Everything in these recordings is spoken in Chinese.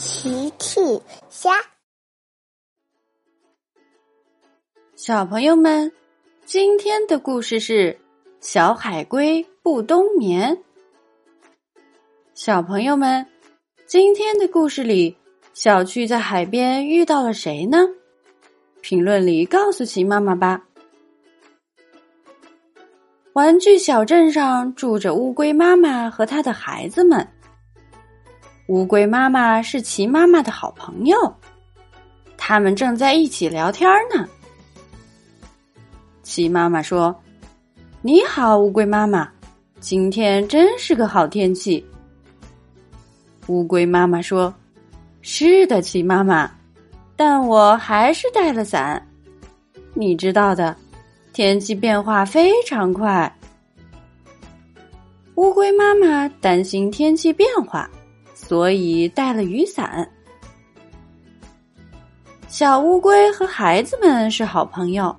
奇趣虾，小朋友们，今天的故事是小海龟不冬眠。小朋友们，今天的故事里，小趣在海边遇到了谁呢？评论里告诉奇妈妈吧。玩具小镇上住着乌龟妈妈和她的孩子们。乌龟妈妈是奇妈妈的好朋友，他们正在一起聊天呢。奇妈妈说：“你好，乌龟妈妈，今天真是个好天气。”乌龟妈妈说：“是的，奇妈妈，但我还是带了伞。你知道的，天气变化非常快。”乌龟妈妈担心天气变化。所以带了雨伞。小乌龟和孩子们是好朋友，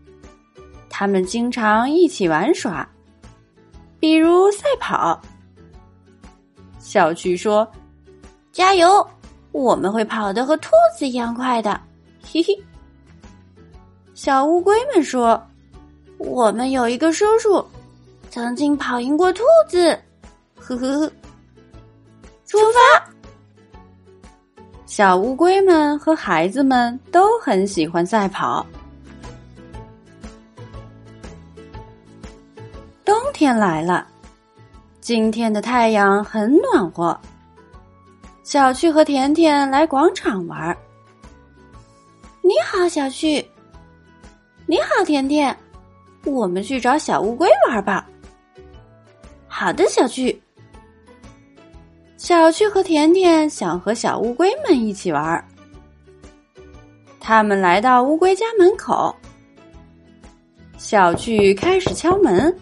他们经常一起玩耍，比如赛跑。小趣说：“加油，我们会跑得和兔子一样快的。”嘿嘿。小乌龟们说：“我们有一个叔叔，曾经跑赢过兔子。”呵呵呵。出发。小乌龟们和孩子们都很喜欢赛跑。冬天来了，今天的太阳很暖和。小趣和甜甜来广场玩。你好，小趣。你好，甜甜。我们去找小乌龟玩吧。好的，小趣。小趣和甜甜想和小乌龟们一起玩儿。他们来到乌龟家门口，小趣开始敲门。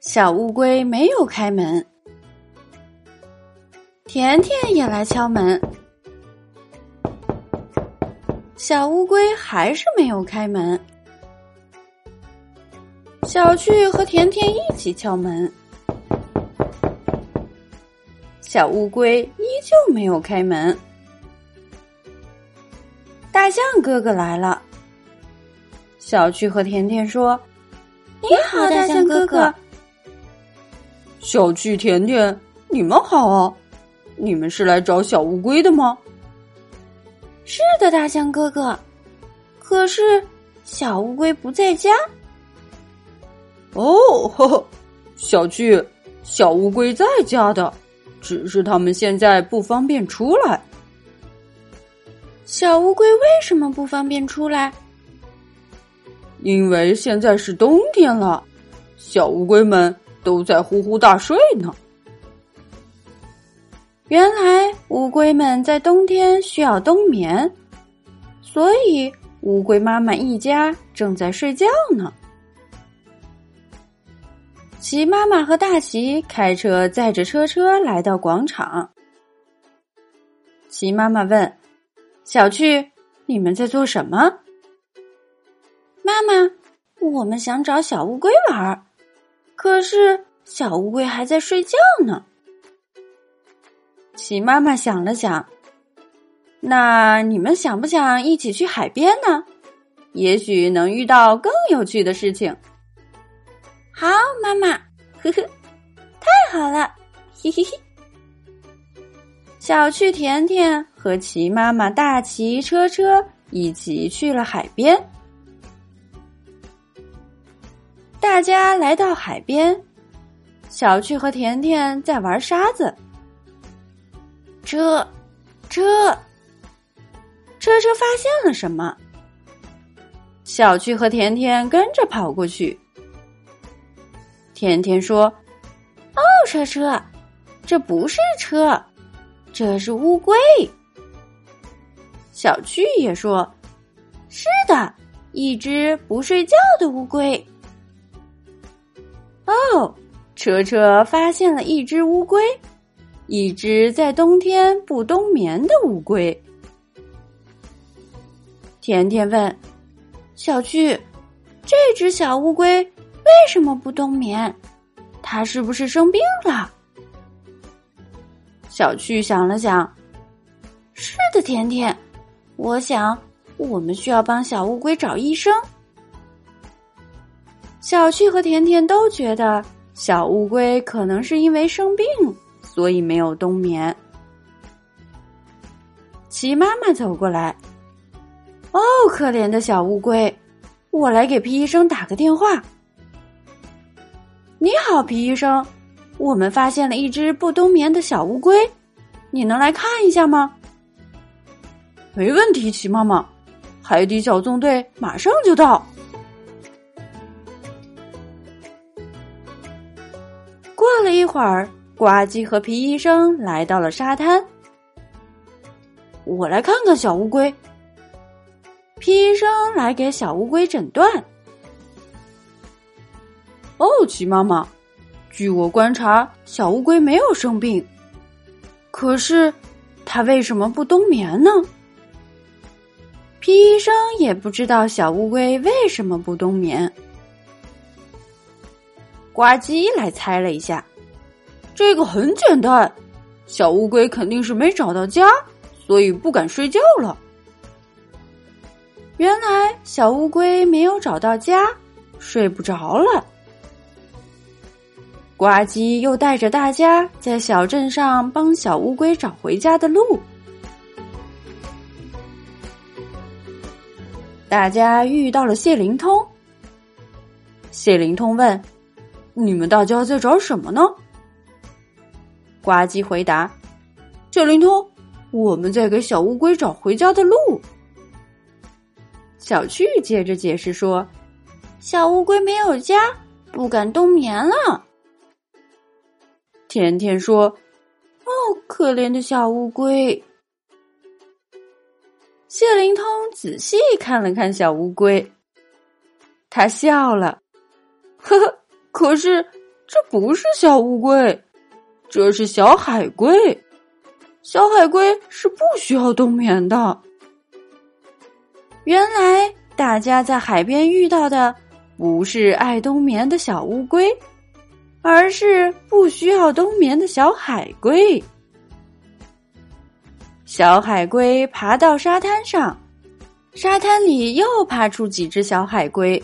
小乌龟没有开门，甜甜也来敲门，小乌龟还是没有开门。小趣和甜甜一起敲门。小乌龟依旧没有开门。大象哥哥来了。小趣和甜甜说：“你好，大象哥哥。”小趣、甜甜，你们好啊！你们是来找小乌龟的吗？是的，大象哥哥。可是小乌龟不在家。哦，呵呵，小趣，小乌龟在家的。只是他们现在不方便出来。小乌龟为什么不方便出来？因为现在是冬天了，小乌龟们都在呼呼大睡呢。原来乌龟们在冬天需要冬眠，所以乌龟妈妈一家正在睡觉呢。齐妈妈和大齐开车载着车车来到广场。齐妈妈问：“小趣，你们在做什么？”妈妈：“我们想找小乌龟玩，可是小乌龟还在睡觉呢。”齐妈妈想了想：“那你们想不想一起去海边呢？也许能遇到更有趣的事情。”好，妈妈，呵呵，太好了，嘿嘿嘿。小趣、甜甜和齐妈妈、大齐、车车一起去了海边。大家来到海边，小趣和甜甜在玩沙子。车，车，车车发现了什么？小趣和甜甜跟着跑过去。甜甜说：“哦，车车，这不是车，这是乌龟。”小趣也说：“是的，一只不睡觉的乌龟。”哦，车车发现了一只乌龟，一只在冬天不冬眠的乌龟。甜甜问：“小趣，这只小乌龟？”为什么不冬眠？它是不是生病了？小趣想了想，是的，甜甜，我想我们需要帮小乌龟找医生。小趣和甜甜都觉得小乌龟可能是因为生病，所以没有冬眠。齐妈妈走过来，哦，可怜的小乌龟，我来给皮医生打个电话。你好，皮医生，我们发现了一只不冬眠的小乌龟，你能来看一下吗？没问题，齐妈妈，海底小纵队马上就到。过了一会儿，呱唧和皮医生来到了沙滩。我来看看小乌龟。皮医生来给小乌龟诊断。哦，齐妈妈，据我观察，小乌龟没有生病，可是它为什么不冬眠呢？皮医生也不知道小乌龟为什么不冬眠。呱唧来猜了一下，这个很简单，小乌龟肯定是没找到家。所以不敢睡觉了。原来小乌龟没有找到家，睡不着了。呱唧又带着大家在小镇上帮小乌龟找回家的路。大家遇到了谢灵通。谢灵通问：“你们大家在找什么呢？”呱唧回答：“谢灵通。”我们在给小乌龟找回家的路。小趣接着解释说：“小乌龟没有家，不敢冬眠了。”甜甜说：“哦，可怜的小乌龟。”谢灵通仔细看了看小乌龟，他笑了：“呵呵，可是这不是小乌龟，这是小海龟。”小海龟是不需要冬眠的。原来大家在海边遇到的不是爱冬眠的小乌龟，而是不需要冬眠的小海龟。小海龟爬到沙滩上，沙滩里又爬出几只小海龟。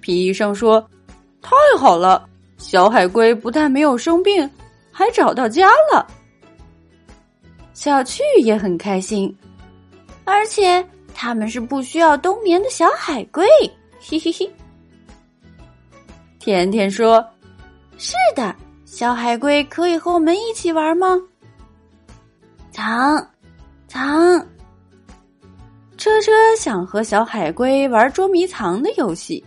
皮医生说：“太好了，小海龟不但没有生病，还找到家了。”小趣也很开心，而且他们是不需要冬眠的小海龟，嘿嘿嘿。甜甜说：“是的，小海龟可以和我们一起玩吗？”藏，藏。车车想和小海龟玩捉迷藏的游戏。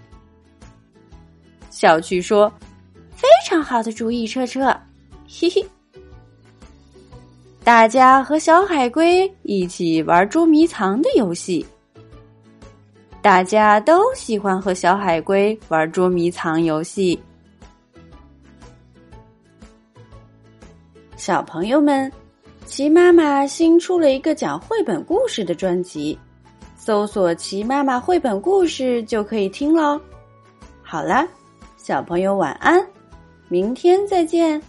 小趣说：“非常好的主意，车车，嘿嘿。”大家和小海龟一起玩捉迷藏的游戏。大家都喜欢和小海龟玩捉迷藏游戏。小朋友们，齐妈妈新出了一个讲绘本故事的专辑，搜索“齐妈妈绘本故事”就可以听喽。好啦，小朋友晚安，明天再见。